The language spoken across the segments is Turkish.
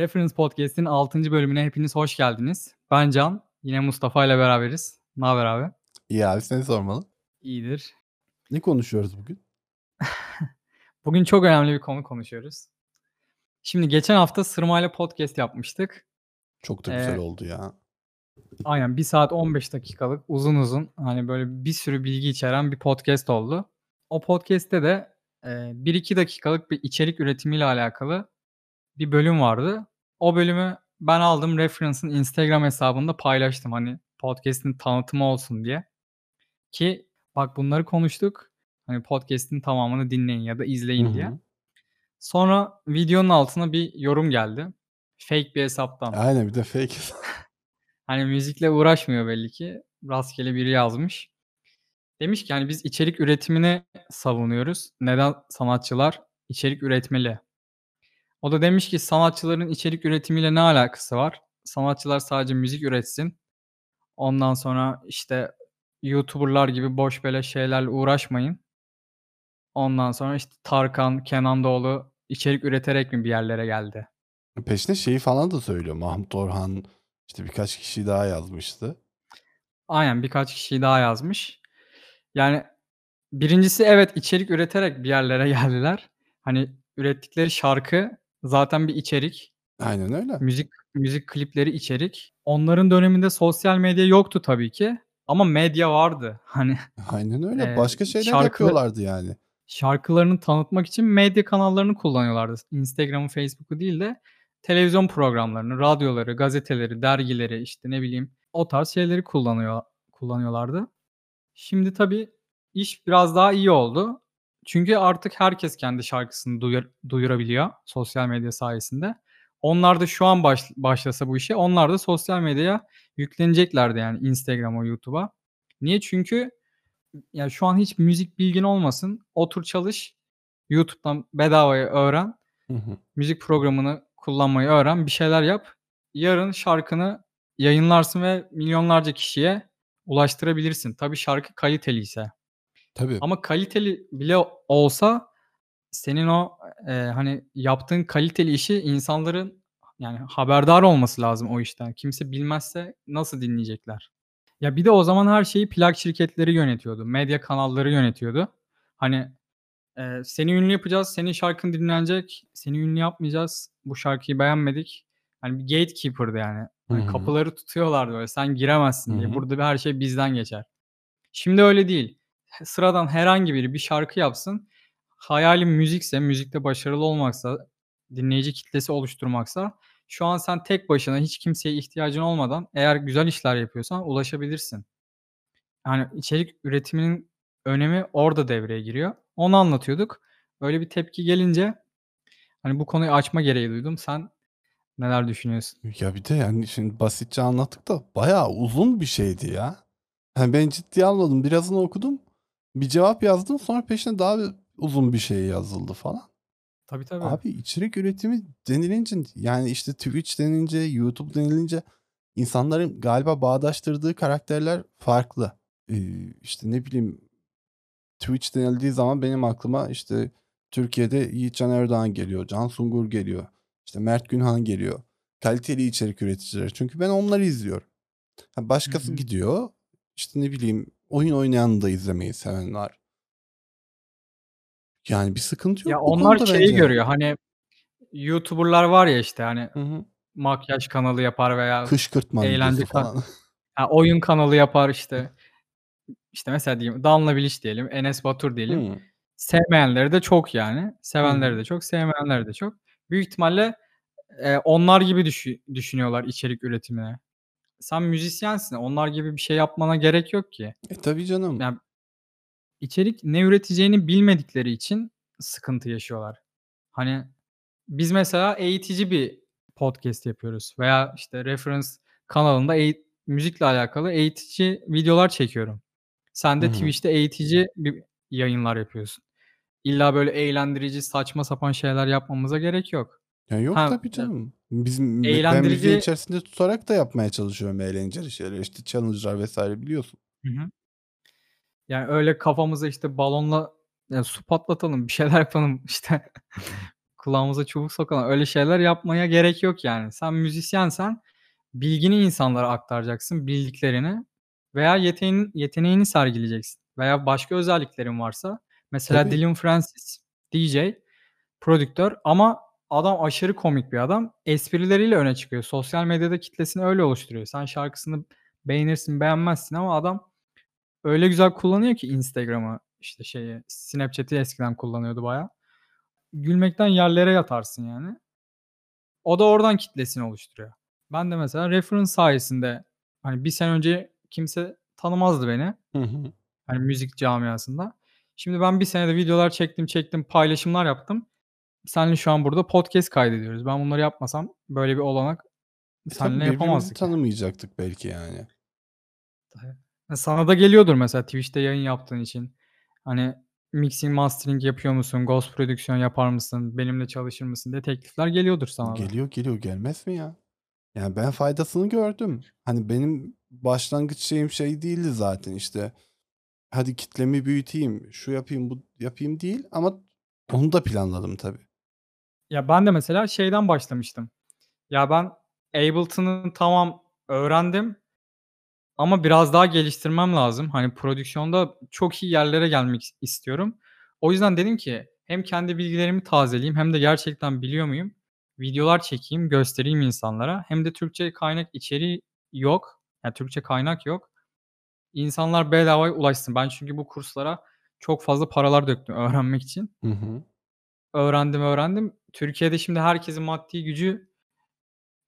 Reference Podcast'in 6. bölümüne hepiniz hoş geldiniz. Ben Can, yine Mustafa ile beraberiz. Ne haber abi? İyi abi seni sormalı. İyidir. Ne konuşuyoruz bugün? Bugün çok önemli bir konu konuşuyoruz. Şimdi geçen hafta Sırma ile podcast yapmıştık. Çok da güzel ee, oldu ya. Aynen 1 saat 15 dakikalık uzun uzun hani böyle bir sürü bilgi içeren bir podcast oldu. O podcast'te de e, 1-2 dakikalık bir içerik üretimiyle alakalı bir bölüm vardı. O bölümü ben aldım Reference'ın Instagram hesabında paylaştım. Hani podcast'in tanıtımı olsun diye. Ki bak bunları konuştuk. Hani podcast'in tamamını dinleyin ya da izleyin Hı-hı. diye. Sonra videonun altına bir yorum geldi. Fake bir hesaptan. Aynen bir de fake. hani müzikle uğraşmıyor belli ki. Rastgele biri yazmış. Demiş ki yani biz içerik üretimini savunuyoruz. Neden sanatçılar içerik üretmeli? O da demiş ki sanatçıların içerik üretimiyle ne alakası var? Sanatçılar sadece müzik üretsin. Ondan sonra işte YouTuber'lar gibi boş böyle şeylerle uğraşmayın. Ondan sonra işte Tarkan, Kenan Doğulu içerik üreterek mi bir yerlere geldi? Peşine şeyi falan da söylüyor. Mahmut Orhan işte birkaç kişi daha yazmıştı. Aynen birkaç kişi daha yazmış. Yani birincisi evet içerik üreterek bir yerlere geldiler. Hani ürettikleri şarkı Zaten bir içerik. Aynen öyle. Müzik müzik klipleri içerik. Onların döneminde sosyal medya yoktu tabii ki ama medya vardı. Hani Aynen öyle. Eee, Başka şeyler şarkılı yapıyorlardı yani. şarkılarını tanıtmak için medya kanallarını kullanıyorlardı. Instagram'ı, Facebook'u değil de televizyon programlarını, radyoları, gazeteleri, dergileri, işte, ne bileyim, o tarz şeyleri kullanıyor kullanıyorlardı. Şimdi tabii iş biraz daha iyi oldu. Çünkü artık herkes kendi şarkısını duyur duyurabiliyor sosyal medya sayesinde. Onlar da şu an baş başlasa bu işe onlar da sosyal medyaya yükleneceklerdi yani Instagram'a, YouTube'a. Niye? Çünkü ya şu an hiç müzik bilgin olmasın. Otur çalış. YouTube'dan bedavaya öğren. Hı hı. Müzik programını kullanmayı öğren. Bir şeyler yap. Yarın şarkını yayınlarsın ve milyonlarca kişiye ulaştırabilirsin. Tabii şarkı kaliteliyse. Tabii. Ama kaliteli bile olsa senin o, eee, hani, yaptığın kaliteli işi insanların, yani, haberdar olması lazım o işten. Kimse bilmezse nasıl dinleyecekler? Ya, bir de o zaman her şeyi plak şirketleri yönetiyordu. Medya kanalları yönetiyordu. Hani, eee, seni ünlü yapacağız, senin şarkın dinlenecek, seni ünlü yapmayacağız, bu şarkıyı beğenmedik. Hani, bir gatekeeper'dı yani. Hani, hı. kapıları tutuyorlardı böyle, sen giremezsin Hı diye. Burada her şey bizden geçer. Şimdi öyle değil sıradan herhangi biri bir şarkı yapsın. Hayalim müzikse, müzikte başarılı olmaksa, dinleyici kitlesi oluşturmaksa şu an sen tek başına hiç kimseye ihtiyacın olmadan eğer güzel işler yapıyorsan ulaşabilirsin. Yani içerik üretiminin önemi orada devreye giriyor. Onu anlatıyorduk. Öyle bir tepki gelince hani bu konuyu açma gereği duydum. Sen neler düşünüyorsun? Ya bir de yani şimdi basitçe anlattık da bayağı uzun bir şeydi ya. Yani ben ciddiye almadım. Birazını okudum. Bir cevap yazdım sonra peşine daha bir uzun bir şey yazıldı falan. Tabii tabii. Abi içerik üretimi denilince yani işte Twitch denilince, YouTube denilince insanların galiba bağdaştırdığı karakterler farklı. Ee, işte ne bileyim Twitch denildiği zaman benim aklıma işte Türkiye'de Yiğitcan Erdoğan geliyor, Can Sungur geliyor, işte Mert Günhan geliyor. Kaliteli içerik üreticileri. Çünkü ben onları izliyorum. başkası Hı hı. gidiyor işte ne bileyim oyun oynayanı da izlemeyi seven var. Yani bir sıkıntı yok Ya onlar şeyi bence. görüyor hani YouTuber'lar var ya işte hani Hı hı. makyaj kanalı yapar veya Kışkırtma eğlence videosu kan falan. ha, oyun kanalı yapar işte. İşte mesela diyeyim Danla Bilic diyelim, Enes Batur diyelim. Hıı. Sevmeyenleri de çok yani. Hı Sevenleri hı. de çok, sevmeyenleri de çok. Büyük ihtimalle, eee, onlar gibi düşü düşünüyorlar içerik üretimine. Sen müzisyensin. Onlar gibi bir şey yapmana gerek yok ki. E, tabii canım. Yani içerik ne üreteceğini bilmedikleri için sıkıntı yaşıyorlar. Hani biz mesela eğitici bir podcast yapıyoruz veya işte Reference kanalında eğit müzikle alakalı eğitici videolar çekiyorum. Sen de hı. Twitch'te eğitici bir yayınlar yapıyorsun. İlla böyle eğlendirici, saçma sapan şeyler yapmamıza gerek yok. Ya yok Ha, tabii canım. Biz ben müziğin eğlendirici içerisinde tutarak da yapmaya çalışıyorum eğlenceli şeyler. İşte challenge'lar vs. biliyorsun. Hı hı. Yani öyle kafamıza işte balonla ya su patlatalım, bir şeyler yapalım işte kulağımıza çubuk sokalım. Öyle şeyler yapmaya gerek yok yani. Sen müzisyensen bilgini insanlara aktaracaksın, bildiklerini veya yeteneğini yeteneğini sergileyeceksin veya başka özelliklerin varsa mesela Tabii. Dillon Francis DJ, prodüktör ama adam aşırı komik bir adam. Esprileriyle öne çıkıyor. Sosyal medyada kitlesini öyle oluşturuyor. Sen şarkısını beğenirsin, beğenmezsin ama adam öyle güzel kullanıyor ki Instagram'ı, işte şeyi, Snapchat'i eskiden kullanıyordu bayağı. Gülmekten yerlere yatarsın yani. O da oradan kitlesini oluşturuyor. Ben de mesela Reference sayesinde, hani, 1 sene önce kimse tanımazdı beni. Hı hı. Hani, müzik camiasında. Şimdi ben 1 senede videolar çektim, çektim, paylaşımlar yaptım. Seninle şu an burada podcast kaydediyoruz. Ben bunları yapmasam böyle bir olanak E, birbirimizi yapamazdık tanımayacaktık belki yani. E, sana da geliyordur mesela Twitch'te yayın yaptığın için. Hani, mixing, mastering yapıyor musun? Ghost prodüksiyon yapar mısın? Benimle çalışır mısın diye teklifler geliyordur sana da. Geliyor, geliyor. Gelmez mi ya? Yani ben faydasını gördüm. Hani benim başlangıç şeyim şey değildi zaten işte, hadi kitlemi büyüteyim, şu yapayım, bu yapayım değil ama onu da planladım tabii. Ya, ben de mesela şeyden başlamıştım. Ya, ben Ableton'ı tamam öğrendim ama biraz daha geliştirmem lazım. Hani, prodüksiyonda çok iyi yerlere gelmek is istiyorum. O yüzden dedim ki hem kendi bilgilerimi tazeleyeyim hem de gerçekten biliyor muyum? Videolar çekeyim, göstereyim insanlara. Hem de Türkçe kaynak içeriği yok. Ya, Türkçe kaynak yok. İnsanlar bedavaya ulaşsın. Ben çünkü bu kurslara çok fazla paralar döktüm öğrenmek için. Hı hı. Öğrendim, öğrendim. Türkiye'de şimdi herkesin maddi gücü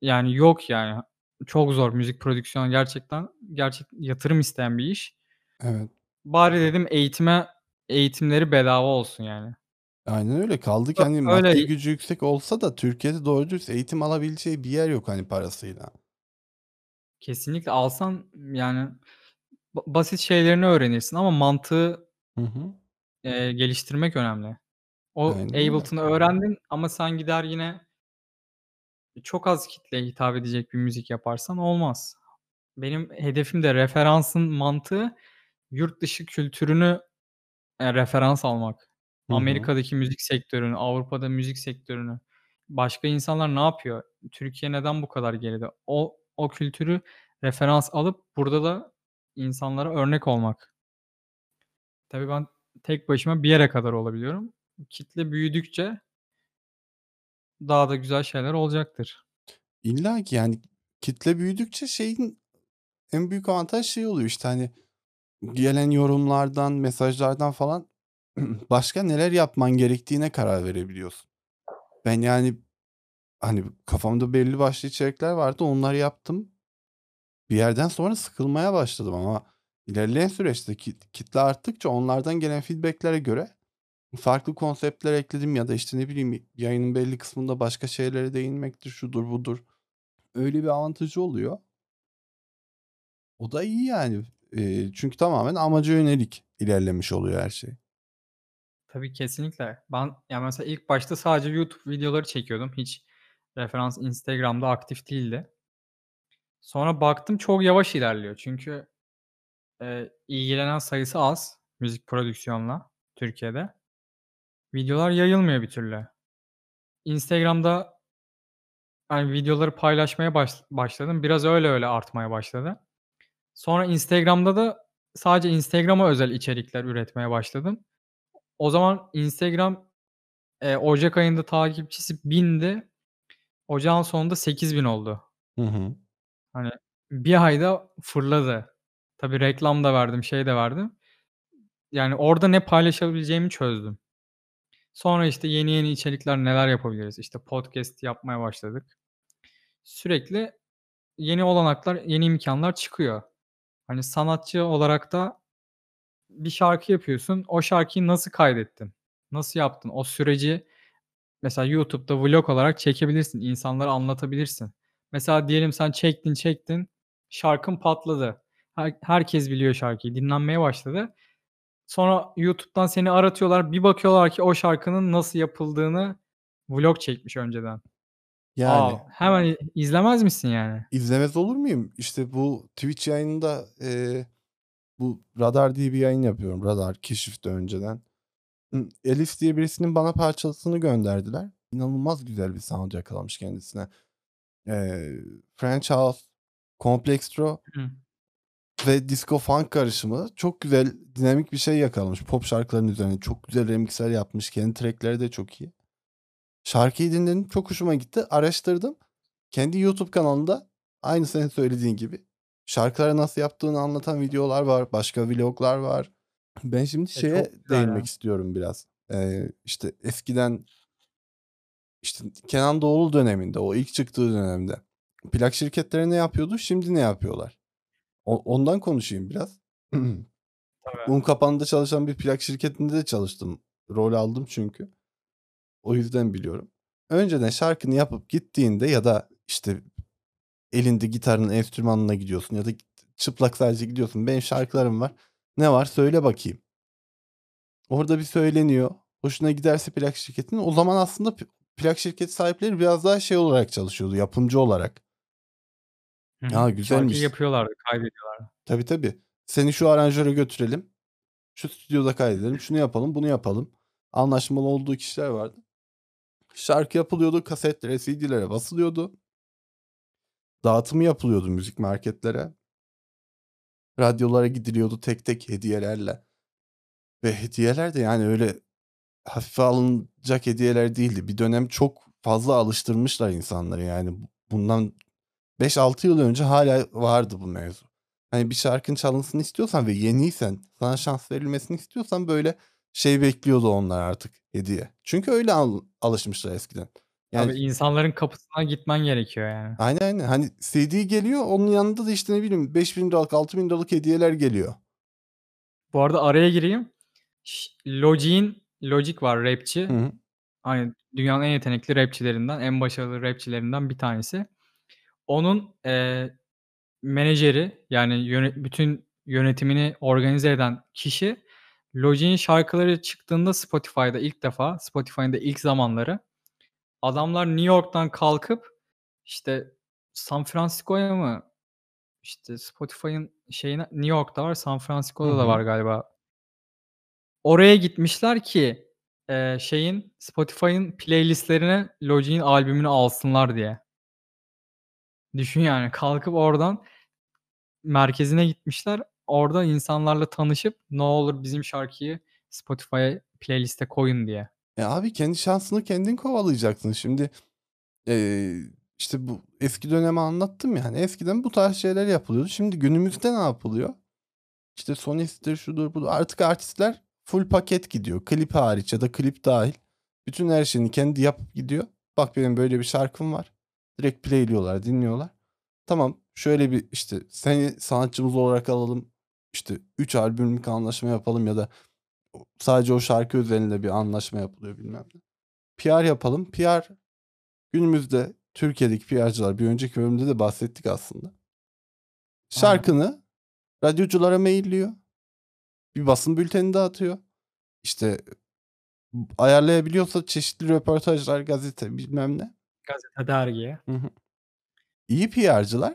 yani yok yani. Çok zor müzik prodüksiyonu gerçekten gerçek yatırım isteyen bir iş. Evet. Bari dedim eğitime eğitimleri bedava olsun yani. Aynen öyle. Kaldı ki hani öyle maddi gücü yüksek olsa da Türkiye'de doğru dürüst eğitim alabileceği bir yer yok hani parasıyla. Kesinlikle alsan yani ba basit şeylerini öğrenirsin ama mantığı Hı hı. eee, geliştirmek önemli. O Aynen. Ableton'ı öğrendin ama sen gider yine çok az kitleye hitap edecek bir müzik yaparsan olmaz. Benim hedefim de referansın mantığı yurt dışı kültürünü, eee, referans almak. Hı hı. Amerika'daki müzik sektörünü, Avrupa'da müzik sektörünü, başka insanlar ne yapıyor? Türkiye neden bu kadar geride? O o kültürü referans alıp burada da insanlara örnek olmak. Tabii ben tek başıma bir yere kadar olabiliyorum. Kitle büyüdükçe daha da güzel şeyler olacaktır. İllaki yani kitle büyüdükçe şeyin en büyük avantaj şey oluyor işte hani gelen yorumlardan, mesajlardan falan başka neler yapman gerektiğine karar verebiliyorsun. Ben yani hani kafamda belli başlı içerikler vardı. Onları yaptım. Bir yerden sonra sıkılmaya başladım ama ilerleyen süreçte kit kitle arttıkça onlardan gelen feedback'lere göre farklı konseptler ekledim ya da işte ne bileyim yayının belli kısmında başka şeylere değinmektir, şudur budur. Öyle bir avantajı oluyor. O da iyi yani. Eee, çünkü tamamen amaca yönelik ilerlemiş oluyor her şey. Tabii, kesinlikle. Ben, ya, mesela ilk başta sadece YouTube videoları çekiyordum. Hiç referans Instagram'da aktif değildi. Sonra baktım çok yavaş ilerliyor. Çünkü, eee, ilgilenen sayısı az müzik prodüksiyonla Türkiye'de. Videolar yayılmıyor bir türlü. Instagram'da hani, videoları paylaşmaya baş başladım. Biraz öyle öyle artmaya başladı. Sonra Instagram'da da sadece Instagram'a özel içerikler üretmeye başladım. O zaman Instagram, eee, ocak ayında takipçisi 1000'di. Ocağın sonunda 8000 oldu. Hı hı. Hani, 1 ayda fırladı. Tabii reklam da verdim, şey de verdim. Yani orada ne paylaşabileceğimi çözdüm. Sonra, işte, yeni yeni içerikler neler yapabiliriz? İşte, podcast yapmaya başladık. Sürekli yeni olanaklar, yeni imkânlar çıkıyor. Hani, sanatçı olarak da bir şarkı yapıyorsun. O şarkıyı nasıl kaydettin? Nasıl yaptın? O süreci mesela YouTube'da vlog olarak çekebilirsin. İnsanlara anlatabilirsin. Mesela diyelim sen çektin, çektin, şarkın patladı. Her herkes biliyor şarkıyı, dinlenmeye başladı. Sonra YouTube'dan seni aratıyorlar. Bir bakıyorlar ki o şarkının nasıl yapıldığını vlog çekmiş önceden. Yani. Hemen i izlemez misin yani? İzlemez olur muyum? İşte, bu Twitch yayınında, eee, bu Radar diye bir yayın yapıyorum. Radar, Keşif'te önceden. Elif diye birisinin bana parçasını gönderdiler. inanılmaz güzel bir sound yakalamış kendisine. Eee, French House, Complextro Hı. Ve disco funk karışımı çok güzel, dinamik bir şey yakalamış. Pop şarkıların üzerine çok güzel remix'ler yapmış. Kendi track'leri de çok iyi. Şarkıyı dinledim, çok hoşuma gitti. Araştırdım. Kendi YouTube kanalında aynı senin söylediğin gibi şarkıları nasıl yaptığını anlatan videolar var. Başka vloglar var. Ben şimdi E, şeye güzel değinmek istiyorum biraz. Eee, işte eskiden işte Kenan Doğulu döneminde, o ilk çıktığı dönemde plak şirketleri ne yapıyordu? Şimdi ne yapıyorlar? Ondan konuşayım biraz. Tabii. Unkapanı'da çalışan bir plak şirketinde de çalıştım. Rol aldım çünkü. O yüzden biliyorum. Önceden şarkını yapıp gittiğinde ya da işte elinde gitarın enstrümanına gidiyorsun ya da çıplak sadece gidiyorsun. Benim şarkılarım var. Ne var söyle bakayım. Orada bir söyleniyor. Hoşuna giderse plak şirketinin o zaman aslında plak şirketi sahipleri biraz daha şey olarak çalışıyordu, yapımcı olarak. Hı A, hı. Şarkıyı güzelmiş. yapıyorlardı, kaydediyorlardı. Tabii, tabii. Seni şu aranjöre götürelim. Şu stüdyoda kaydedelim. Şunu yapalım, bunu yapalım. Anlaşmalı olduğu kişiler vardı. Şarkı yapılıyordu, kasetlere, CD'lere basılıyordu. Dağıtımı yapılıyordu müzik marketlere. Radyolara gidiliyordu tek tek hediyelerle. Ve hediyeler de yani öyle hafife alınacak hediyeler değildi. Bir dönem çok fazla alıştırmışlar insanları yani. Bundan 5-6 yıl önce hâlâ vardı bu mevzu. Hani bir şarkın çalınsın istiyorsan ve yeniysen, sana şans verilmesini istiyorsan böyle şey bekliyordu onlar artık hediye. Çünkü öyle al alışmışlar eskiden. Yani Tabii insanların kapısına gitmen gerekiyor yani. Aynen, aynen. Hani CD geliyor, onun yanında da işte ne bileyim $5.000'lık, $6.000'lık hediyeler geliyor. Bu arada araya gireyim. Logic'in Logic var rapçi. hı. Hani dünyanın en yetenekli rapçilerinden, en başarılı rapçilerinden bir tanesi. Onun, eee, menajeri yani yöne bütün yönetimini organize eden kişi Logic'in şarkıları çıktığında Spotify'da ilk defa, Spotify'ın da ilk zamanları adamlar New York'tan kalkıp işte San Francisco'ya mı, işte Spotify'ın şeyine New York'ta var, San Hı Francisco'da da var hı. galiba. Oraya gitmişler ki, eee, şeyin Spotify'ın playlist'lerine Logic'in albümünü alsınlar diye. Düşün yani kalkıp oradan merkezine gitmişler. Orada insanlarla tanışıp ne olur bizim şarkıyı Spotify'a playlist'e koyun diye. E, abi kendi şansını kendin kovalayacaksın. Şimdi, eee, işte bu eski dönemi anlattım ya, hani eskiden bu tarz şeyler yapılıyordu. Şimdi günümüzde ne yapılıyor? İşte solist'tir, şudur budur. Artık artistler full paket gidiyor. Klip hariç ya da klip dâhil. Bütün her şeyini kendi yapıp gidiyor. Bak benim böyle bir şarkım var. Direkt play'liyorlar, dinliyorlar. Tamam, şöyle bir işte seni sanatçımız olarak alalım. İşte 3 albümlük anlaşma yapalım ya da sadece o şarkı özelinde bir anlaşma yapılıyor bilmem ne. PR yapalım. PR günümüzde Türkiye'deki PR'cılar bir önceki bölümde de bahsettik aslında. Şarkını radyoculara mail'liyor. Bir basın bülteni dağıtıyor. İşte ayarlayabiliyorsa çeşitli röportajlar, gazete bilmem ne. Gazete, dergi. Hı hı. İyi PR'cılar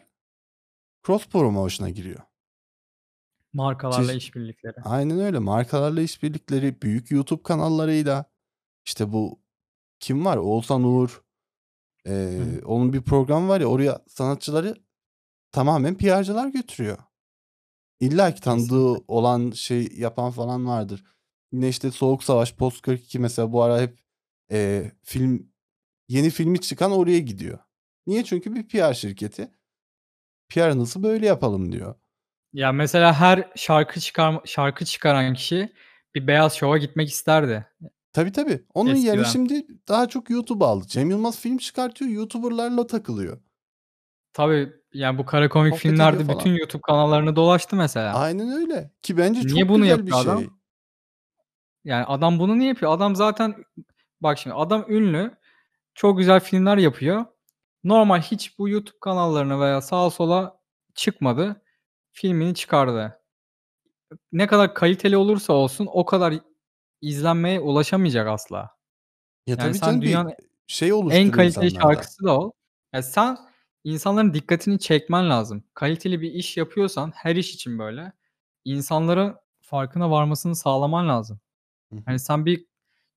cross promotion'a giriyor. Markalarla Çeşit işbirlikleri. Aynen öyle. Markalarla işbirlikleri, büyük YouTube kanallarıyla işte bu kim var? Oğuzhan Uğur. Hı. Eee, onun bir programı var ya oraya sanatçıları tamamen PR'cılar götürüyor. İllaki tanıdığı Kesinlikle. olan, şey yapan falan vardır. Yine işte Soğuk Savaş, Post 42 mesela bu ara hep, eee, film yeni filmi çıkan oraya gidiyor. Niye? Çünkü bir PR şirketi. PR'ınızı böyle yapalım diyor. Ya, mesela her şarkı çıkarma şarkı çıkaran kişi bir Beyaz Şov'a gitmek isterdi. Tabii, tabii. Onun yerine Eskiden. şimdi daha çok YouTube aldı. Cem Yılmaz film çıkartıyor, YouTuber'larla takılıyor. Tabii, yani bu kara komik Sohbet ediyor filmler de falan. bütün YouTube kanallarını dolaştı mesela. Aynen öyle. Ki bence Niye çok bunu güzel bir yapıyor şey. adam? Yani adam bunu niye yapıyor? Adam zaten bak şimdi adam ünlü, çok güzel filmler yapıyor. Normal hiç bu YouTube kanallarına veya sağa sola çıkmadı. Filmini çıkardı. Ne kadar kaliteli olursa olsun o kadar izlenmeye ulaşamayacak asla. Ya, Yani tabii sen dünyanın şey en kaliteli insanlarda. şarkısı da ol. Ya, sen insanların dikkatini çekmen lazım. Kaliteli bir iş yapıyorsan her iş için böyle, insanların farkına varmasını sağlaman lazım. Hani sen bir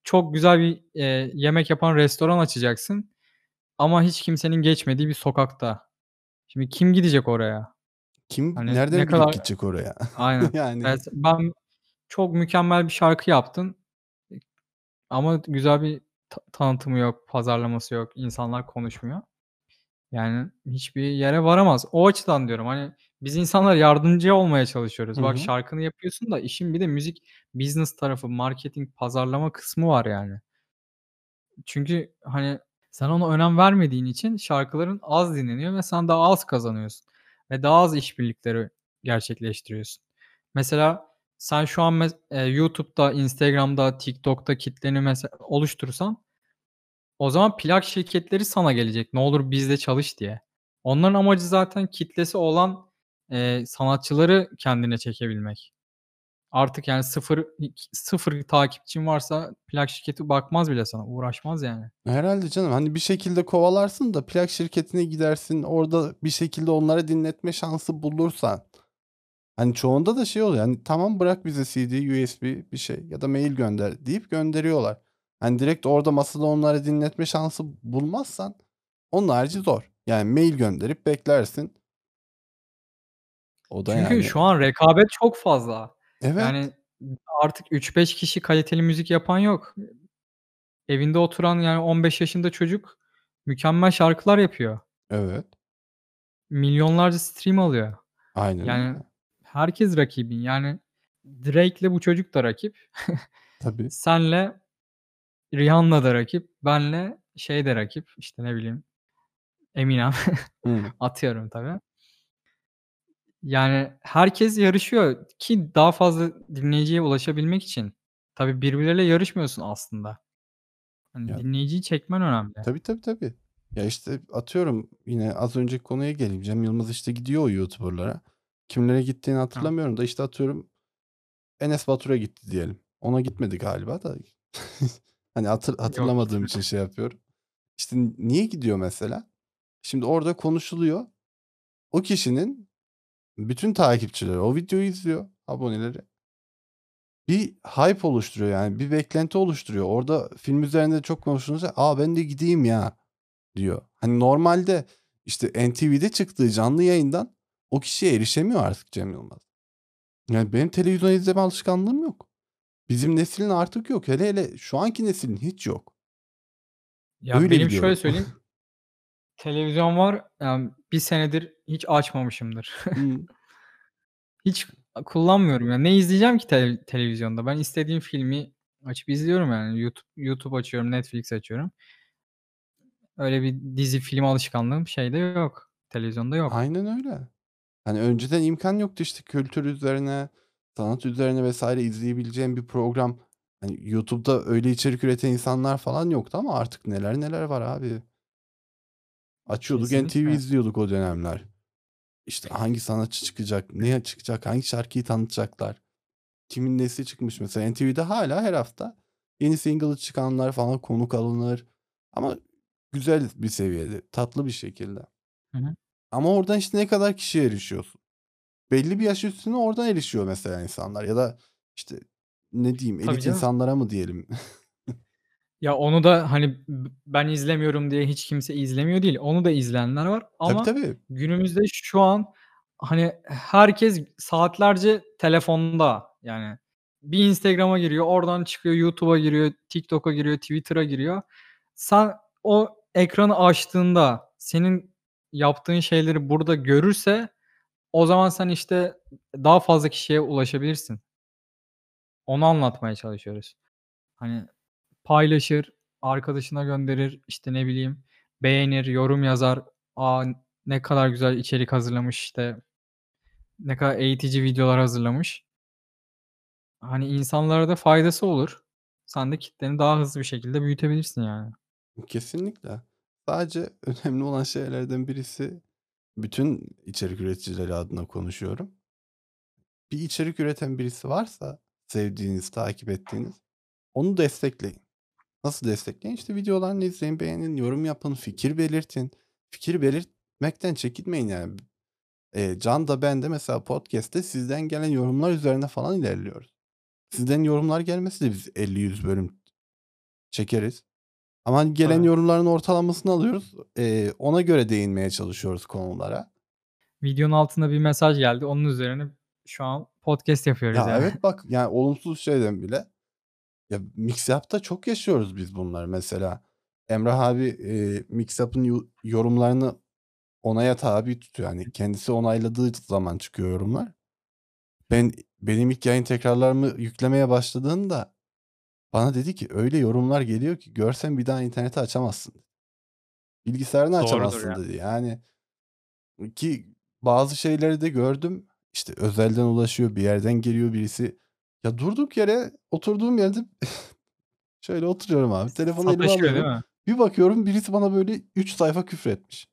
çok güzel bir, eee, yemek yapan restoran açacaksın ama hiç kimsenin geçmediği bir sokakta. Şimdi kim gidecek oraya? Kim Hani ne nereden bilip kadar gidecek oraya? Aynen. Yani. Evet, ben çok mükemmel bir şarkı yaptın ama güzel bir ta tanıtımı yok, pazarlaması yok, insanlar konuşmuyor. Yani hiçbir yere varamaz. O açıdan diyorum, hani, biz insanlara yardımcı olmaya Hı çalışıyoruz. Bak hı. şarkını yapıyorsun da işin bir de müzik business tarafı, marketing, pazarlama kısmı var yani. Çünkü, hani, sen ona önem vermediğin için şarkıların az dinleniyor ve sen daha az kazanıyorsun ve daha az işbirlikleri gerçekleştiriyorsun. Mesela sen şu an mes eee, YouTube'da, Instagram'da, TikTok'ta kitleni mesela oluştursan o zaman plak şirketleri sana gelecek, "Ne olur bizde çalış." diye. Onların amacı zaten kitlesi olan, eee, sanatçıları kendine çekebilmek. Artık yani sıfır sıfır takipçin varsa plak şirketi bakmaz bile sana, uğraşmaz yani. Herhâlde canım. Hani bir şekilde kovalarsın da plak şirketine gidersin. Orada bir şekilde onlara dinletme şansı bulursan. Hani çoğunda da şey oluyor, hani, "Tamam bırak bize CD, USB bir şey ya da mail gönder." deyip gönderiyorlar. Hani direkt orada masada onlara dinletme şansı bulmazsan onun harici zor. Yani mail gönderip beklersin. O da Çünkü yani şu an rekabet çok fazla. Evet. Yani artık 3-5 kişi kaliteli müzik yapan yok. Evinde oturan yani 15 yaşında çocuk mükemmel şarkılar yapıyor. Evet. Milyonlarca stream alıyor. Aynen Yani herkes rakibin. Yani Drake'le bu çocuk da rakip. Tabii. Senle Rihanna da rakip. Benle şey de rakip, işte, ne bileyim, Eminem. Hıı. Atıyorum tabii. Yani herkes yarışıyor ki daha fazla dinleyiciye ulaşabilmek için. Tabii birbirleriyle yarışmıyorsun aslında. Hani Ya dinleyiciyi çekmen önemli. Tabii, tabii, tabii. Ya, işte, atıyorum yine az önceki konuya geleyim. Cem Yılmaz, işte, gidiyor o YouTuber'lara. Kimlere gittiğini hatırlamıyorum da, işte, atıyorum Enes Batur'a gitti diyelim. Ona gitmedi galiba da. Hani, hatır Yok, hatırlamadığım için gitmedi. şey yapıyorum. İşte, niye gidiyor mesela? Şimdi orada konuşuluyor. O kişinin bütün takipçileri o videoyu izliyor, aboneleri. Bir hype oluşturuyor yani, bir beklenti oluşturuyor. Orada film üzerinde çok konuşulunca, "A, ben de gideyim ya." diyor. Hani, normalde, işte, NTV'de çıktığı canlı yayından o kişiye erişemiyor artık Cem Yılmaz. Yani, benim televizyon izleme alışkanlığım yok. Bizim neslin artık yok. Hele hele şu anki neslin hiç yok. Ya, Öyle benim şöyle biliyorum. söyleyeyim televizyon var, emm, 1 senedir hiç açmamışımdır. Hiç kullanmıyorum ya. Ne izleyeceğim ki tele televizyonda? Ben istediğim filmi açıp izliyorum yani. YouTube YouTube açıyorum, Netflix açıyorum. Öyle bir dizi, film alışkanlığım şeyde yok, televizyonda yok. Aynen öyle. Hani, önceden imkân yoktu, işte, kültür üzerine, sanat üzerine vs. izleyebileceğin bir program. Hani, YouTube'da öyle içerik üreten insanlar falan yoktu ama artık neler neler var abi. Açıyorduk, NTV Kesinlikle. izliyorduk o dönemler. İşte, hangi sanatçı çıkacak, ne çıkacak, hangi şarkıyı tanıtacaklar, kimin nesi çıkmış mesela. NTV'de hâlâ her hafta yeni single'ı çıkanlar falan konuk alınır ama güzel bir seviyede, tatlı bir şekilde. Hı hı. Ama oradan, işte, ne kadar kişiye erişiyorsun? Belli bir yaş üstüne oradan erişiyor mesela insanlar ya da, işte, ne diyeyim, Tabii elit canım. insanlara mı diyelim? Ya, onu da, hani, b ben izlemiyorum diye hiç kimse izlemiyor değil. Onu da izleyenler var Tabii, ama tabii. günümüzde şu an, hani, herkes saatlerce telefonda. Yani bir Instagram'a giriyor, oradan çıkıyor, YouTube'a giriyor, TikTok'a giriyor, Twitter'a giriyor. Sen o ekranı açtığında senin yaptığın şeyleri burada görürse o zaman sen, işte, daha fazla kişiye ulaşabilirsin. Onu anlatmaya çalışıyoruz. Hani, paylaşır, arkadaşına gönderir, işte, ne bileyim, beğenir, yorum yazar. "A, ne kadar güzel içerik hazırlamış." işte, "Ne kadar eğitici videolar hazırlamış." Hani, insanlara da faydası olur. Sen de kitleni daha hızlı bir şekilde büyütebilirsin yani. Kesinlikle. Sadece önemli olan şeylerden birisi, bütün içerik üreticileri adına konuşuyorum. Bir içerik üreten birisi varsa sevdiğiniz, takip ettiğiniz, onu destekleyin. Nasıl destekleyin? İşte, videolarını izleyin, beğenin, yorum yapın, fikir belirtin. Fikir belirtmekten çekinmeyin yani. Eee, Can da ben de mesela podcast'te sizden gelen yorumlar üzerine falan ilerliyoruz. Sizden yorumlar gelmese de biz 50-100 bölüm çekeriz. Ama, hani, gelen Tabii. yorumların ortalamasını alıyoruz. Eee, ona göre değinmeye çalışıyoruz konulara. Videonun altında bir mesaj geldi. Onun üzerine şu an podcast yapıyoruz Ya, yani. evet, bak, yani, olumsuz şeyden bile ya, Mixup'ta çok yaşıyoruz biz bunları mesela. Emrah abi, Mixup'ın yu yorumlarını onaya tabi tutuyor. Hani, kendisi onayladığı zaman çıkıyor yorumlar. Ben benim ilk yayın tekrarlarımı yüklemeye başladığında bana dedi ki, "Öyle yorumlar geliyor ki görsen bir daha interneti açamazsın." "Bilgisayarını Doğrudur açamazsın." ya. dedi. Yani ki bazı şeyleri de gördüm. İşte, özelden ulaşıyor, bir yerden geliyor birisi. Ya, durduk yere oturduğum yerde şöyle oturuyorum abi, telefonu elime Sataşıyor değil alıyorum. mi? Bir bakıyorum birisi bana böyle 3 sayfa küfretmiş.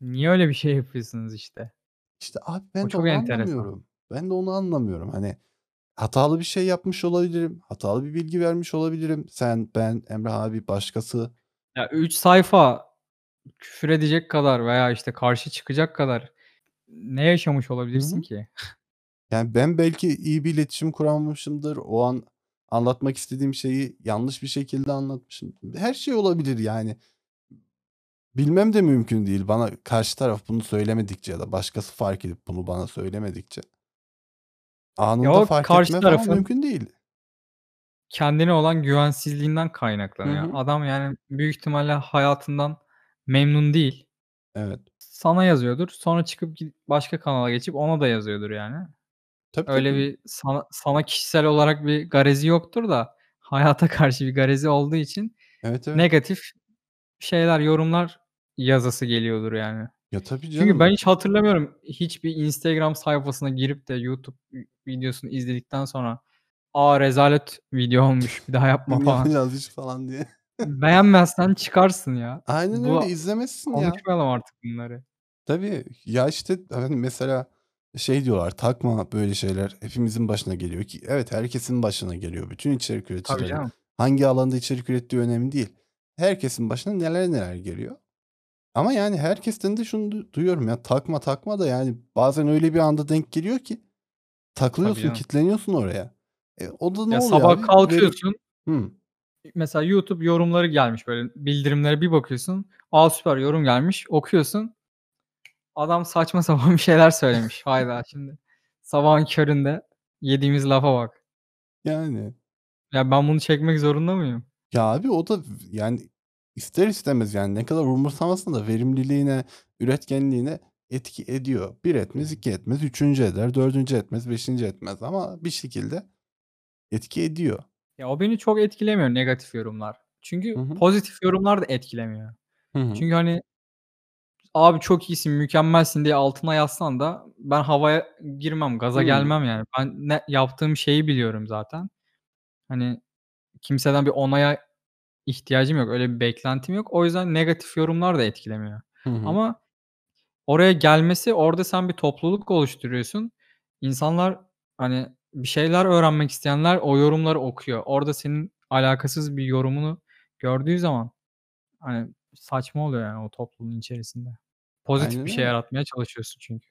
Niye öyle bir şey yapıyorsunuz işte? İşte, abi O ben de çok onu enteresan. anlamıyorum. Ben de onu anlamıyorum. Hani, hatalı bir şey yapmış olabilirim. Hatalı bir bilgi vermiş olabilirim. Sen, ben, Emrah abi, başkası. Ya 3 sayfa küfür edecek kadar veya, işte, karşı çıkacak kadar ne yaşamış olabilirsin hı. ki? Yani, ben belki iyi bir iletişim kuramamışımdır. O an anlatmak istediğim şeyi yanlış bir şekilde anlatmışım. Her şey olabilir yani. Bilmem de mümkün değil. Bana karşı taraf bunu söylemedikçe ya da başkası fark edip bunu bana söylemedikçe Ya, anında o fark karşı etme falan tarafın mümkün değil. kendine olan güvensizliğinden Hı kaynaklanıyor. hı. Adam, yani, büyük ihtimalle hayatından memnun değil. Evet. Sana yazıyordur. Sonra çıkıp gidip başka kanala geçip ona da yazıyordur yani. Tabii, Öyle tabii. bir sana sana kişisel olarak bir garezi yoktur da hayata karşı bir garezi olduğu için Evet, evet. negatif şeyler, yorumlar yazası geliyordur yani. Ya, tabii Çünkü ben hiç hatırlamıyorum hiçbir Instagram sayfasına girip de YouTube vi videosunu izledikten sonra, "A, rezalet video olmuş, bir daha yapma." falan. İş falan diye. Beğenmezsen çıkarsın ya. Aynen öyle, Bu izlemezsin ya. konuşmayalım artık bunları. Tabii. Ya, işte, hani, mesela şey diyorlar, "Takma böyle şeyler, hepimizin başına geliyor." ki evet, herkesin başına geliyor. Bütün içerik Tabii üreticilerin. canım. Hangi alanda içerik ürettiği önemli değil. Herkesin başına neler neler geliyor. Ama, yani, herkesten de şunu du duyuyorum ya, takma takma da, yani, bazen öyle bir anda denk geliyor ki Tabii takılıyorsun, canım. kilitleniyorsun oraya. E, o da ne Ya, oluyor sabah abi? Kalkıyorsun Hıı. mesela YouTube yorumları gelmiş böyle bildirimlere bir bakıyorsun. A, süper yorum gelmiş. Okuyorsun. Adam saçma sapan bir şeyler söylemiş. Hayda şimdi sabahın köründe yediğimiz lafa bak. Yani. Ya, ben bunu çekmek zorunda mıyım? Ya, abi o da yani ister istemez, yani, ne kadar umursamasan da verimliliğine, üretkenliğine etki ediyor. 1 etmez, 2 etmez, 3'üncü eder, 4'üncü etmez, 5'inci etmez ama bir şekilde etki ediyor. Ya, o beni çok etkilemiyor negatif yorumlar. Çünkü hı. pozitif yorumlar da etkilemiyor. Hı hı. Çünkü, hani, "Abi çok iyisin, mükemmelsin." diye altına yazsan da ben havaya girmem, gaza Hıı. gelmem yani. Ben ne yaptığım şeyi biliyorum zaten. Hani, kimseden bir onaya ihtiyacım yok. Öyle bir beklentim yok. O yüzden negatif yorumlar da etkilemiyor. Hı. Ama oraya gelmesi orada sen bir topluluk oluşturuyorsun. İnsanlar, hani, bir şeyler öğrenmek isteyenler o yorumları okuyor. Orada senin alakasız bir yorumunu gördüğü zaman, hani, saçma oluyor yani o topluluğun içerisinde. Pozitif Aynen bir şey öyle. yaratmaya çalışıyorsun çünkü.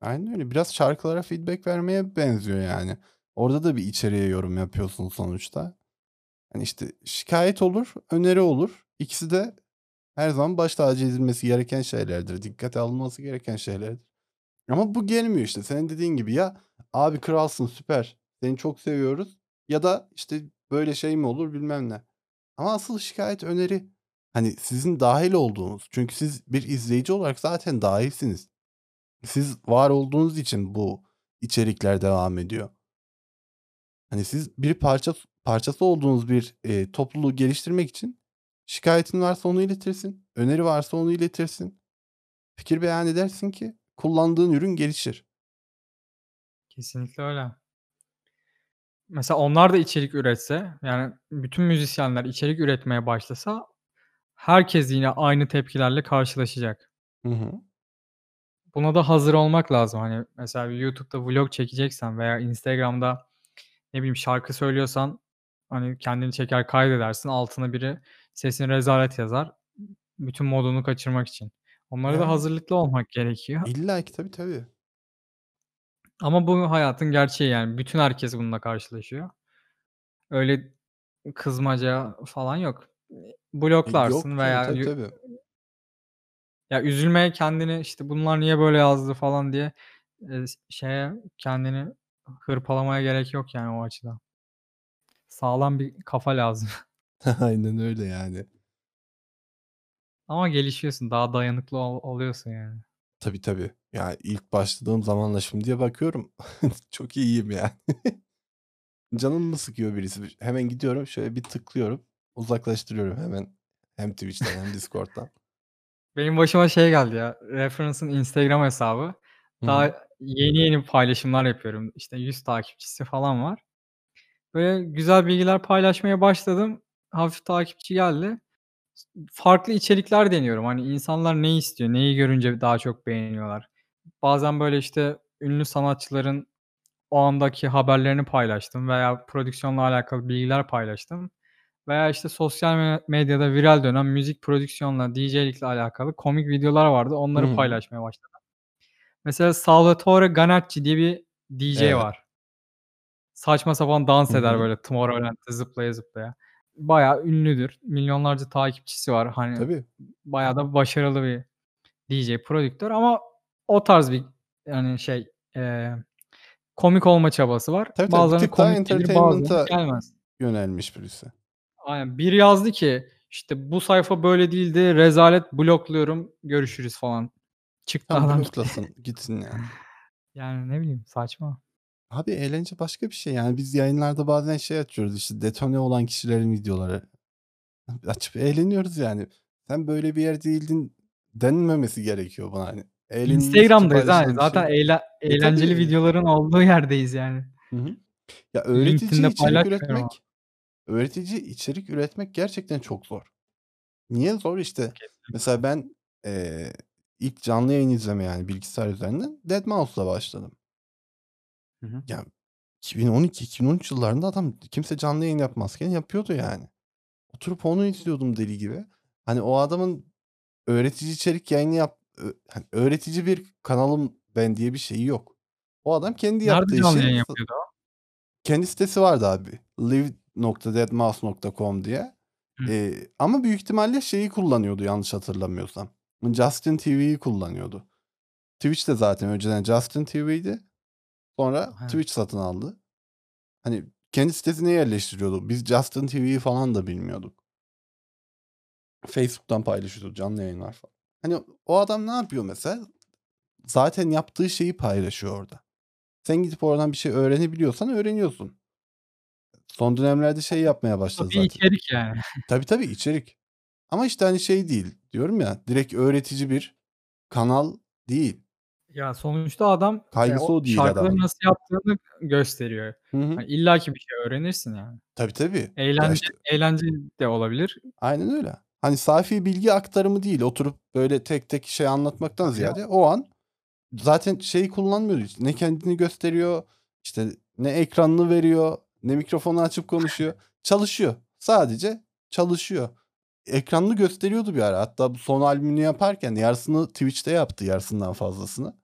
Aynen öyle. Biraz şarkılara feedback vermeye benziyor yani. Orada da bir içeriğe yorum yapıyorsun sonuçta. Hani, işte, şikâyet olur, öneri olur. İkisi de her zaman baş tacı edilmesi gereken şeylerdir. Dikkate alınması gereken şeylerdir. Ama bu gelmiyor işte. Senin dediğin gibi ya, "Abi kralsın, süper, seni çok seviyoruz." ya da, işte, "Böyle şey mi olur?" bilmem ne. Ama asıl şikâyet, öneri, hani, sizin dâhil olduğunuz çünkü siz bir izleyici olarak zaten dâhilsiniz. Siz var olduğunuz için bu içerikler devam ediyor. Hani, siz bir parça parçası olduğunuz bir, eee, topluluğu geliştirmek için şikâyetin varsa onu iletirsin, öneri varsa onu iletirsin. Fikir beyan edersin ki kullandığın ürün gelişir. Kesinlikle öyle. Mesela onlar da içerik üretse, yani bütün müzisyenler içerik üretmeye başlasa herkes yine aynı tepkilerle karşılaşacak. Hı hı. Buna da hazır olmak lazım. Hani, mesela YouTube'da vlog çekeceksen veya Instagram'da, ne bileyim, şarkı söylüyorsan, hani, kendini çeker kaydedersin, altına biri "Sesin rezalet." yazar, bütün modunu kaçırmak için. Onlara da Yani. hazırlıklı olmak gerekiyor. İllaki, tabii, tabii. Ama bu hayatın gerçeği yani. Bütün herkes bununla karşılaşıyor. Öyle kızmaca falan yok. Bloklarsın yok canım. veya Tabii, tabii. ya, üzülmeye kendini, işte, "Bunlar niye böyle yazdı?" falan diye, şeye kendini hırpalamaya gerek yok yani o açıdan. Sağlam bir kafa lazım. Aynen öyle yani. Ama gelişiyorsun, daha dayanıklı ol oluyorsun yani. Tabii, tabii. Ya, ilk başladığım zamanla şimdiye bakıyorum çok iyiyim yani. Canımı sıkıyor birisi, hemen gidiyorum, şöyle bir tıklıyorum, uzaklaştırıyorum hemen hem Twitch'ten hem Discord'dan. Benim başıma şey geldi ya, Reference'ın Instagram hesabı. Daha hı. yeni yeni paylaşımlar yapıyorum. İşte 100 takipçisi falan var. Böyle güzel bilgiler paylaşmaya başladım. Hafif takipçi geldi. Farklı içerikler deniyorum. Hani, insanlar ne istiyor, neyi görünce daha çok beğeniyorlar? Bazen, böyle, işte, ünlü sanatçıların o andaki haberlerini paylaştım veya prodüksiyonla alakalı bilgiler paylaştım veya, işte, sosyal me medyada viral dönen müzik prodüksiyonla, DJ'likle alakalı komik videolar vardı, onları hı. paylaşmaya başladım. Mesela Salvatore Ganacci diye bir DJ Evet. var. Saçma sapan dans eder, hı. böyle, Tomorrowland'de zıplaya zıplaya. Bayağı ünlüdür. Milyonlarca takipçisi var. Hani, Tabii. bayağı da başarılı bir DJ, prodüktör ama o tarz bir, yani, şey, eee, komik olma çabası var. Tabii, tabii. Daha komik gelir, entertainment'a gelmez. yönelmiş birisi. Aynen. Biri yazdı ki, işte, "Bu sayfa böyle değildi, rezalet, blokluyorum, görüşürüz." falan. Çıktı Tamam, adam bloklasın, gitsin yani. Yani, ne bileyim, saçma. Abi, eğlence başka bir şey. Yani, biz yayınlarda bazen şey açıyoruz, işte, detone olan kişilerin videoları. Açıp eğleniyoruz yani. "Sen böyle bir yer değildin." denmemesi gerekiyor buna, hani. Eğlenilmesi için Instagram'dayız ha. paylaşılan bir şey. Zaten eğle E, eğlenceli videoların olduğu yerdeyiz yani. Hı hı. Ya, öğretici LinkedIn'de içerik paylaşmıyorum ama. Öğretici içerik üretmek gerçekten çok zor. Niye zor? İşte, mesela ben, eee, ilk canlı yayın izlemeye, yani, bilgisayar üzerinden deadmau5'la başladım. Hı hı. Ya, 2012-2013 yıllarında adam kimse canlı yayın yapmazken yapıyordu yani. Oturup onu izliyordum deli gibi. Hani, o adamın öğretici içerik yayını yap ö hani, öğretici bir kanalım ben diye bir şeyi yok. O adam kendi Nerede yaptığı canlı işi yayın yapıyordu o? kendi sitesi vardı abi. live.deadmouse.com diye. Hıı. Eee, ama büyük ihtimalle şeyi kullanıyordu yanlış hatırlamıyorsam. Justin TV'yi kullanıyordu. Twitch de zaten önceden Justin TV'ydi. Sonra Evet. Twitch satın aldı. Hani, kendi sitesine yerleştiriyordu. Biz Justin TV'yi falan da bilmiyorduk. Facebook'tan paylaşıyordu canlı yayınlar falan. Hani, o adam ne yapıyor mesela? Zaten yaptığı şeyi paylaşıyor orada. Sen gidip oradan bir şey öğrenebiliyorsan öğreniyorsun. Son dönemlerde şey yapmaya başladı bir zaten. içerik yani. Tabii, tabii içerik. Ama, işte, hani, şey değil, diyorum ya, direkt öğretici bir kanal değil. Ya, sonuçta adam, eee, Kaygısı o o değil şarkıları adamın. nasıl yaptığını gösteriyor. Hı hı. Hani, illaki bir şey öğrenirsin yani. Tabii, tabii. Ya, Eğlence işte eğlence de olabilir. Aynen öyle. Hani, safi bilgi aktarımı değil, oturup böyle tek tek şey anlatmaktan ziyade o an zaten şeyi kullanmıyor hiç. Ne kendini gösteriyor, işte, ne ekranını veriyor, ne mikrofonu açıp konuşuyor. Çalışıyor. Sadece çalışıyor. Ekranını gösteriyordu bir ara. Hatta bu son albümünü yaparken yarısını Twitch'te yaptı, yarısından fazlasını.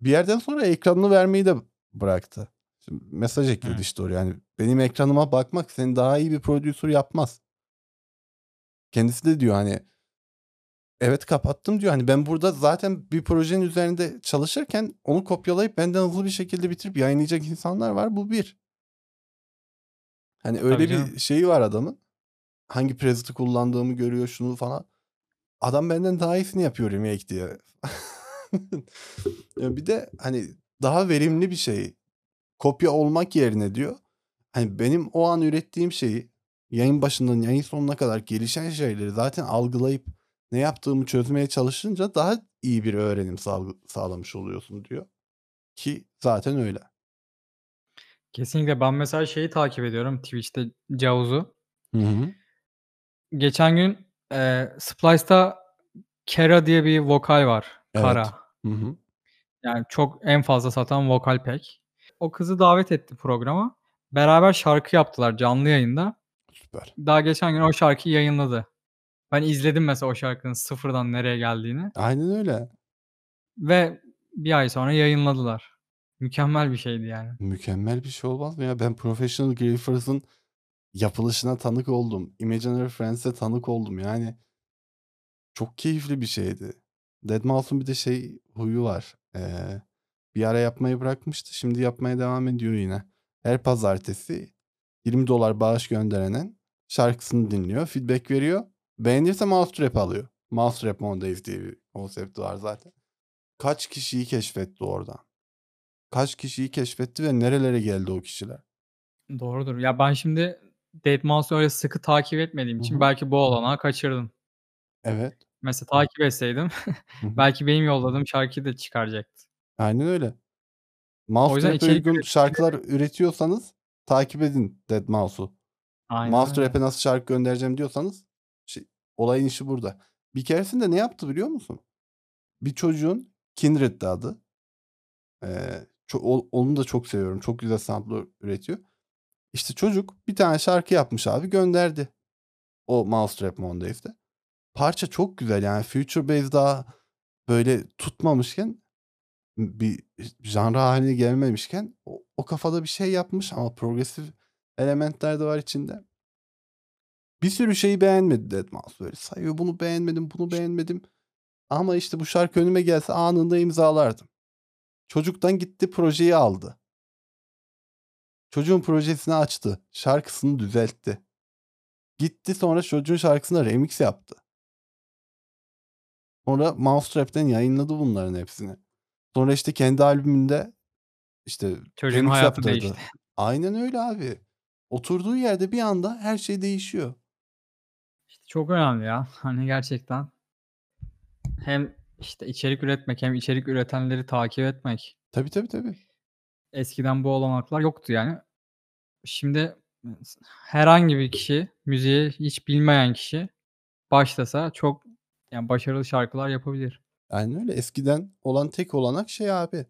Bir yerden sonra ekranını vermeyi de bıraktı. Şimdi mesaj ekledi, işte, oraya, hani, "Benim ekranıma bakmak seni daha iyi bir prodüser yapmaz." Kendisi de diyor, hani "Evet, kapattım." diyor. Hani, "Ben burada zaten bir projenin üzerinde çalışırken onu kopyalayıp benden hızlı bir şekilde bitirip yayınlayacak insanlar var. Bu bir." Hani, Tabii öyle canım. bir şeyi var adamın. Hangi preset'i kullandığımı görüyor, şunu falan. Adam benden daha iyisini yapıyor remake diye. Bir de, hani, daha verimli bir şey. Kopya olmak yerine diyor, hani, benim o an ürettiğim şeyi yayın başından yayın sonuna kadar gelişen şeyleri zaten algılayıp ne yaptığımı çözmeye çalışınca daha iyi bir öğrenim sağlamış oluyorsun diyor. Ki zaten öyle. Kesinlikle. Ben mesela şeyi takip ediyorum Twitch'te Cavuz'u. Hı hı. Geçen gün, eee, Splice'ta Kera diye bir vokal var. Evet. Kara. Hı hı. Yani, çok en fazla satan vokal pack. O kızı davet etti programa. Beraber şarkı yaptılar canlı yayında. Süper. Daha geçen gün o şarkıyı yayınladı. Ben izledim mesela o şarkının sıfırdan nereye geldiğini. Aynen öyle. Ve 1 ay sonra yayınladılar. Mükemmel bir şeydi yani. Mükemmel bir şey olmaz mı ya? Ben Professional Griefers'ın yapılışına tanık oldum. Imaginary Friends'e tanık oldum. Yani çok keyifli bir şeydi. deadmau5'un bir de şey huyu var. Eee, bir ara yapmayı bırakmıştı. Şimdi yapmaya devam ediyor yine. Her pazartesi $20 bağış gönderene şarkısını dinliyor, feedback veriyor. Beğenirse Mousetrap alıyor. Mousetrap Mondays diye bir konsepti var zaten. Kaç kişiyi keşfetti oradan? Kaç kişiyi keşfetti ve nerelere geldi o kişiler? Doğrudur. Ya, ben şimdi deadmau5'u öyle sıkı takip etmediğim için hı. belki bu olanağı kaçırdım. Evet. Mesela takip etseydim belki benim yolladığım şarkıyı da çıkaracaktı. Aynen öyle. İçerik uygun şarkılar üretiyorsanız takip edin deadmau5'u. Aynen öyle. Mousetrap'e nasıl şarkı göndereceğim diyorsanız şey olayın işi burada. Bir keresinde ne yaptı biliyor musun? Bir çocuğun Kindred'di adı. Eee, ço onu da çok seviyorum. Çok güzel sampler üretiyor. İşte çocuk bir tane şarkı yapmış abi gönderdi. O Mousetrap Mondays'te. Parça çok güzel yani Future Bass daha böyle tutmamışken bir janra hâline gelmemişken o o kafada bir şey yapmış ama progresif elementler de var içinde. Bir sürü şeyi beğenmedi deadmau5 böyle sayıyor. Bunu beğenmedim, bunu beğenmedim ama işte bu şarkı önüme gelse anında imzalardım. Çocuktan gitti projeyi aldı. Çocuğun projesini açtı. Şarkısını düzeltti. Gitti sonra çocuğun şarkısına remix yaptı. Sonra Mousetrap'ten yayınladı bunların hepsini. Sonra işte kendi albümünde işte Çocuğun remix hayatı yaptırdı. değişti. Aynen öyle abi. Oturduğu yerde bir anda her şey değişiyor. İşte çok önemli ya. Hani gerçekten hem işte içerik üretmek hem içerik üretenleri takip etmek. Tabii, tabii, tabii. Eskiden bu olanaklar yoktu yani. Şimdi herhangi bir kişi, müziği hiç bilmeyen kişi başlasa çok yani başarılı şarkılar yapabilir. Aynen öyle. Eskiden olan tek olanak şey abi.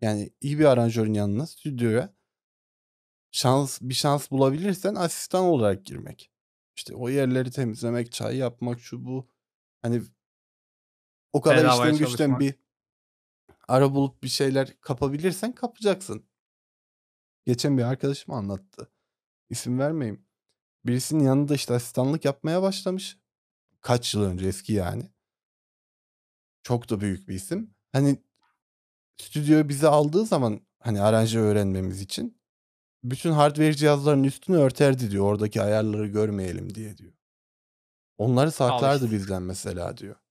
Yani iyi bir aranjörün yanına, stüdyoya şans bir şans bulabilirsen asistan olarak girmek. İşte o yerleri temizlemek, çay yapmak, şu bu. Hani o kadar Bedavaya işten güçten bir ara bulup bir şeyler kapabilirsen kapacaksın. Geçen bir arkadaşım anlattı. İsim vermeyeyim. Birisinin yanında işte asistanlık yapmaya başlamış. Kaç yıl önce eski yani. Çok da büyük bir isim. Hani stüdyoya bizi aldığı zaman hani aranjör öğrenmemiz için bütün hardware cihazlarının üstünü örterdi diyor. Oradaki ayarları görmeyelim diye diyor. Onları saklardı bizden mesela diyor.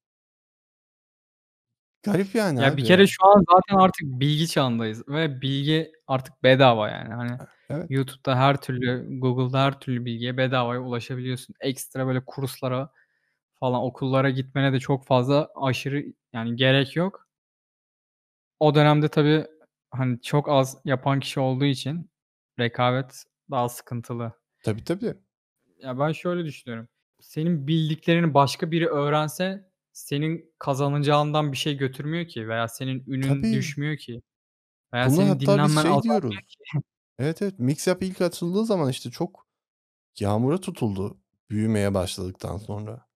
Garip yani Ya abi bir kere şu an zaten artık bilgi çağındayız ve bilgi artık bedava yani. Hani Evet. YouTube'da her türlü, Google'da her türlü bilgiye bedavaya ulaşabiliyorsun. Ekstra böyle kurslara falan, okullara gitmene de çok fazla aşırı yani gerek yok. O dönemde tabii, hani, çok az yapan kişi olduğu için rekabet daha sıkıntılı. Tabii, tabii. Ya, ben şöyle düşünüyorum. Senin bildiklerini başka biri öğrense senin kazanacağından bir şey götürmüyor ki veya senin ünün Tabii. düşmüyor ki veya Buna senin hatta biz dinlenmen şey azalmıyor diyoruz. ki. Evet, evet. Mixup ilk açıldığı zaman işte çok yağmura tutuldu büyümeye başladıktan sonra.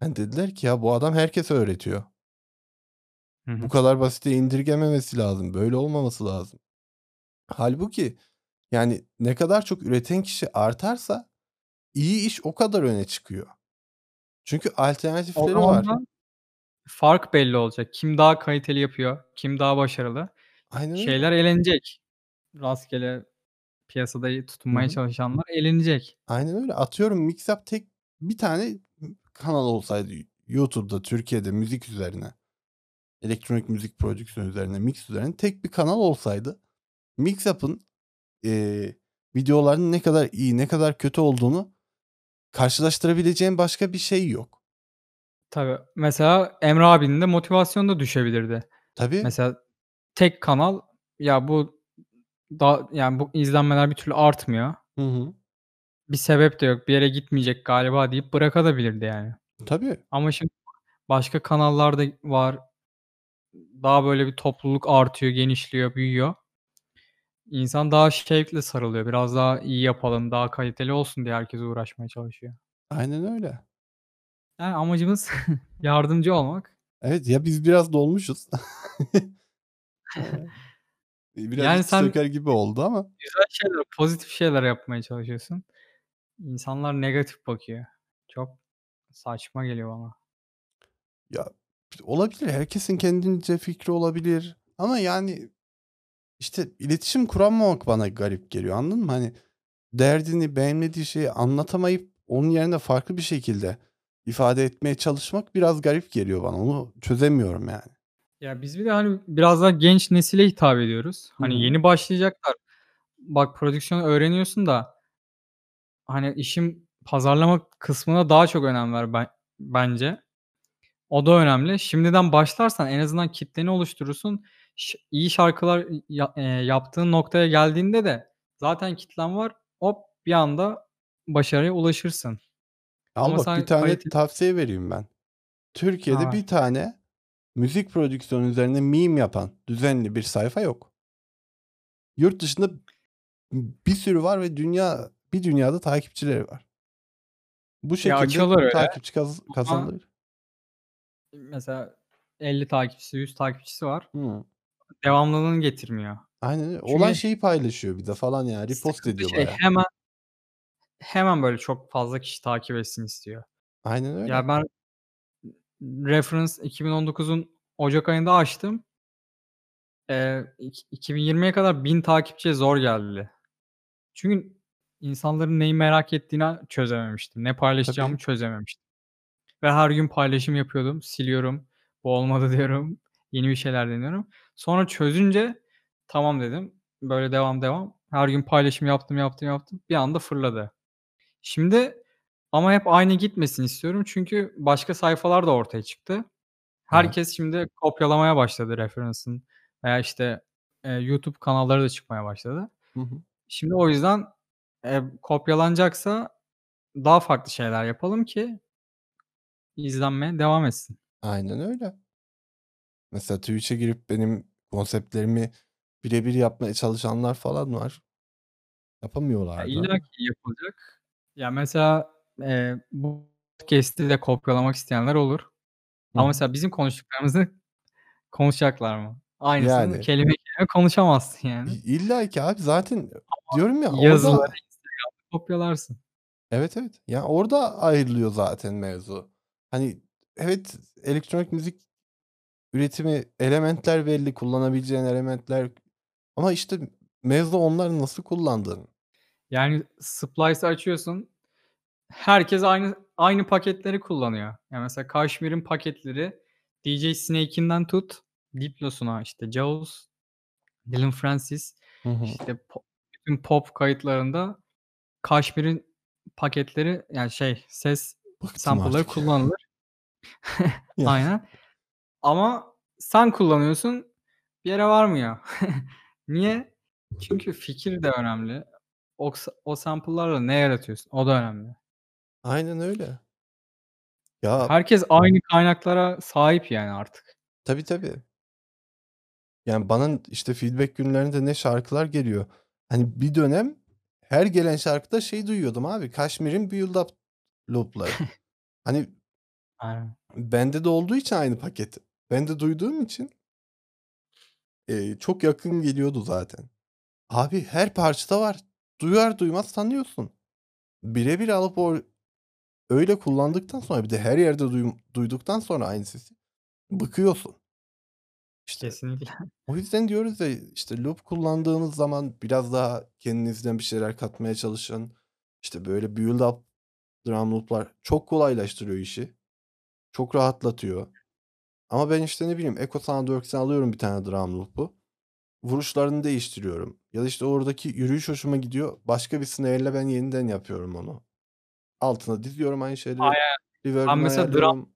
Hani dediler ki ya bu adam herkese öğretiyor. Hı Bu hı. kadar basite indirgememesi lazım. Böyle olmaması lazım. Hâlbuki yani ne kadar çok üreten kişi artarsa iyi iş o kadar öne çıkıyor. Çünkü alternatifleri var. fark belli olacak. Kim daha kaliteli yapıyor, kim daha başarılı. Aynen öyle. Şeyler elenecek. Rastgele piyasada Hı tutunmaya hı. çalışanlar elenecek. Aynen öyle. Atıyorum Mixup tek bir tane kanal olsaydı YouTube'da Türkiye'de müzik üzerine, elektronik müzik prodüksiyonu üzerine, mix üzerine tek bir kanal olsaydı Mixup'ın, eee, videolarının ne kadar iyi, ne kadar kötü olduğunu karşılaştırabileceğin başka bir şey yok. Tabii. Mesela Emre abinin de motivasyonu da düşebilirdi. Tabii. Mesela tek kanal, ya bu da yani bu izlenmeler bir türlü artmıyor. Hı hı. Bir sebep de yok, bir yere gitmeyecek galiba deyip bırakabilirdi yani. Tabii. Ama şimdi başka kanallar da var. Daha böyle bir topluluk artıyor, genişliyor, büyüyor. İnsan daha şevkle sarılıyor. Biraz daha iyi yapalım, daha kaliteli olsun diye herkes uğraşmaya çalışıyor. Aynen öyle. Yani amacımız yardımcı olmak. Evet, ya biz biraz dolmuşuz. Eee, biraz Yani sen söker gibi oldu ama. güzel şeyler, pozitif şeyler yapmaya çalışıyorsun. İnsanlar negatif bakıyor. Çok saçma geliyor bana. Ya, olabilir. Herkesin kendince fikri olabilir ama yani, işte, iletişim kuramamak bana garip geliyor, anladın mı? Hani, derdini, beğenmediği şeyi anlatamayıp onun yerine farklı bir şekilde ifade etmeye çalışmak biraz garip geliyor bana. Onu çözemiyorum yani. Ya, biz bir de, hani, biraz daha genç nesile hitap ediyoruz. Hani, hı. yeni başlayacaklar. Bak prodüksiyon öğreniyorsun da hani, işin pazarlama kısmına daha çok önem ver ben bence. O da önemli. Şimdiden başlarsan en azından kitleni oluşturursun. İyi şarkılar ya eee, yaptığın noktaya geldiğinde de zaten kitlen var. Hop bir anda başarıya ulaşırsın. Al Ama bak bir tane kalite tavsiye vereyim ben. Türkiye'de Ha. bir tane müzik prodüksiyonu üzerine meme yapan düzenli bir sayfa yok. Yurt dışında bir sürü var ve dünya bir dünyada takipçileri var. Bu Ya, şekilde öyle takipçi kaz ama kazanılır. mesela 50 takipçisi, 100 takipçisi var. Hıı. Devamlılığını getirmiyor. Aynen öyle. Olan Çünkü şeyi paylaşıyor bir de falan yani. Repost sıkıntı ediyor şey bayağı. hemen hemen böyle çok fazla kişi takip etsin istiyor. Aynen öyle. Ya, ben Reference 2019'un ocak ayında açtım. İk 2020'ye kadar 1000 takipçiye zor geldi. Çünkü insanların neyi merak ettiğini çözememiştim. Ne Tabii. paylaşacağımı çözememiştim. Ve her gün paylaşım yapıyordum, siliyorum. Bu olmadı diyorum. Yeni bir şeyler deniyorum. Sonra çözünce tamam dedim. Böyle devam, devam. Her gün paylaşım yaptım, yaptım, yaptım. Bir anda fırladı. Şimdi ama hep aynı gitmesini istiyorum. Çünkü başka sayfalar da ortaya çıktı. Evet. Herkes şimdi kopyalamaya başladı Reference'ın veya, işte, eee, YouTube kanalları da çıkmaya başladı. Hı hı. Şimdi o yüzden, eee, kopyalanacaksa daha farklı şeyler yapalım ki izlenmeye devam etsin. Aynen öyle. Mesela Twitch'e girip benim konseptlerimi bire bir yapmaya çalışanlar falan var. Ya, Yapamıyorlar da ama. illaki yapılacak. Ya, mesela, eee, bu podcast'i de kopyalamak isteyenler olur. Hı Ama hı. mesela bizim konuştuklarımızı konuşacaklar mı? Aynısını Yani. kelime kelime konuşamazsın İ yani. illaki abi zaten Ama diyorum ya yazıları orada Instagram'da kopyalarsın. Evet, evet. Ya, orada ayrılıyor zaten mevzu. Hani, evet, elektronik müzik üretimi, elementler belli, kullanabileceğin elementler ama, işte, mevzu onları nasıl kullandığın. Yani Splice'ı açıyorsun, herkes aynı aynı paketleri kullanıyor. Ya, mesela Kashmir'in paketleri DJ Snake'inden tut, Diplos'una, işte, Jaws, Dillon Francis, Hı hı. işte, bütün pop kayıtlarında Kashmir'in paketleri, yani, şey, ses Bıktım sample'ları kullanılır. Aynen. Ama sen kullanıyorsun, bir yere varmıyor. Niye? Çünkü fikir de önemli. O o sample'larla ne yaratıyorsun? O da önemli. Aynen öyle. Ya Herkes aynı kaynaklara sahip yani artık. Tabii, tabii. Yani, bana, işte, feedback günlerinde ne şarkılar geliyor. Hani, bir dönem her gelen şarkıda şey duyuyordum abi, Kashmir'in Build Up loop'ları. Hani Aynen. bende de olduğu için aynı paket, ben de duyduğum için eee, çok yakın geliyordu zaten. Abi her parçada var. Duyar duymaz tanıyorsun. Bire bir alıp o öyle kullandıktan sonra bir de her yerde duym duyduktan sonra aynı sesi bıkıyorsun. İşte, Kesinlikle. o yüzden diyoruz ya, işte, loop kullandığınız zaman biraz daha kendinizden bir şeyler katmaya çalışın. İşte, böyle build up drum loop'lar çok kolaylaştırıyor işi. Çok rahatlatıyor. Ama ben, işte, ne bileyim, Echo Soundworks'ten alıyorum bir tane drum loop'u. Vuruşlarını değiştiriyorum ya da, işte, oradaki yürüyüş hoşuma gidiyor. Başka bir snare'le ben yeniden yapıyorum onu. Altına diziyorum aynı şeyleri. Aynen. Ben mesela drum ayarlıyorum.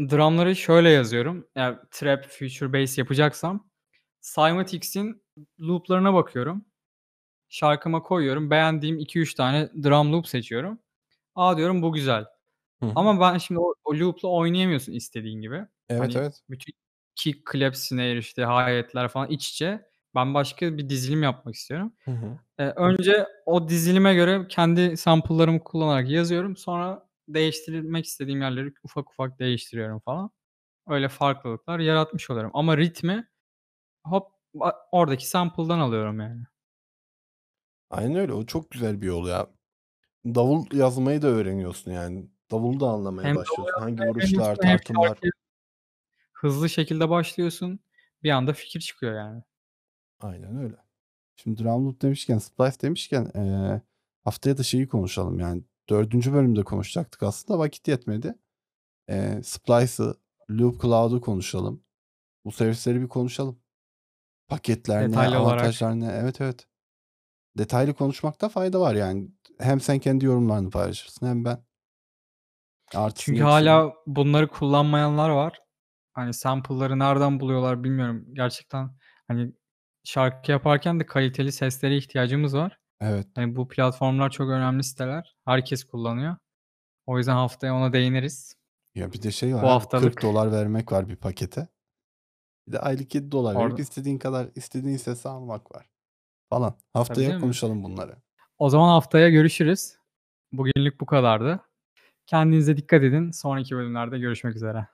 drum'ları şöyle yazıyorum. Eğer trap, future bass yapacaksam Cymatics'in loop'larına bakıyorum. Şarkıma koyuyorum. Beğendiğim 2-3 tane drum loop seçiyorum. A, diyorum bu güzel. Hı hı. Ama ben şimdi o o loop'la oynayamıyorsun istediğin gibi. Evet, Hani evet. bütün kick, clap, snare, işte, hi-hat'ler falan iç içe. Ben başka bir dizilim yapmak istiyorum. Hı hı. Eee, önce o dizilime göre kendi sample'larımı kullanarak yazıyorum. Sonra değiştirmek istediğim yerleri ufak ufak değiştiriyorum falan. Öyle farklılıklar yaratmış oluyorum. Ama ritmi hop a oradaki sample'dan alıyorum yani. Aynen öyle. O çok güzel bir yol ya. davul yazmayı da öğreniyorsun yani. Davulu da anlamaya Hem başlıyorsun. Hangi vuruşlar, tartımlar hızlı şekilde başlıyorsun. Bir anda fikir çıkıyor yani. Aynen öyle. Şimdi drum loop demişken, splice demişken, eee, haftaya da şeyi konuşalım yani 4. bölümde konuşacaktık aslında vakit yetmedi. Eee, splice'ı, loop cloud'u konuşalım. Bu servisleri bir konuşalım. Paketler ne, avantajlar ne? Evet, evet. Detaylı konuşmakta fayda var yani. Hem sen kendi yorumlarını paylaşırsın hem ben. Artısını Çünkü eksini. hâlâ bunları kullanmayanlar var. Hani sample'ları nereden buluyorlar bilmiyorum. Gerçekten, hani, şarkı yaparken de kaliteli seslere ihtiyacımız var. Evet. Hani, bu platformlar çok önemli siteler. Herkes kullanıyor. O yüzden haftaya ona değiniriz. Ya bir de şey var Bu haftalık $40 vermek var bir pakete. Bir de aylık $7 verip Orada istediğin kadar istediğin sesi almak var falan. Tabii Haftaya canım. konuşalım bunları. O zaman haftaya görüşürüz. Bugünlük bu kadardı. Kendinize dikkat edin. Sonraki bölümlerde görüşmek üzere.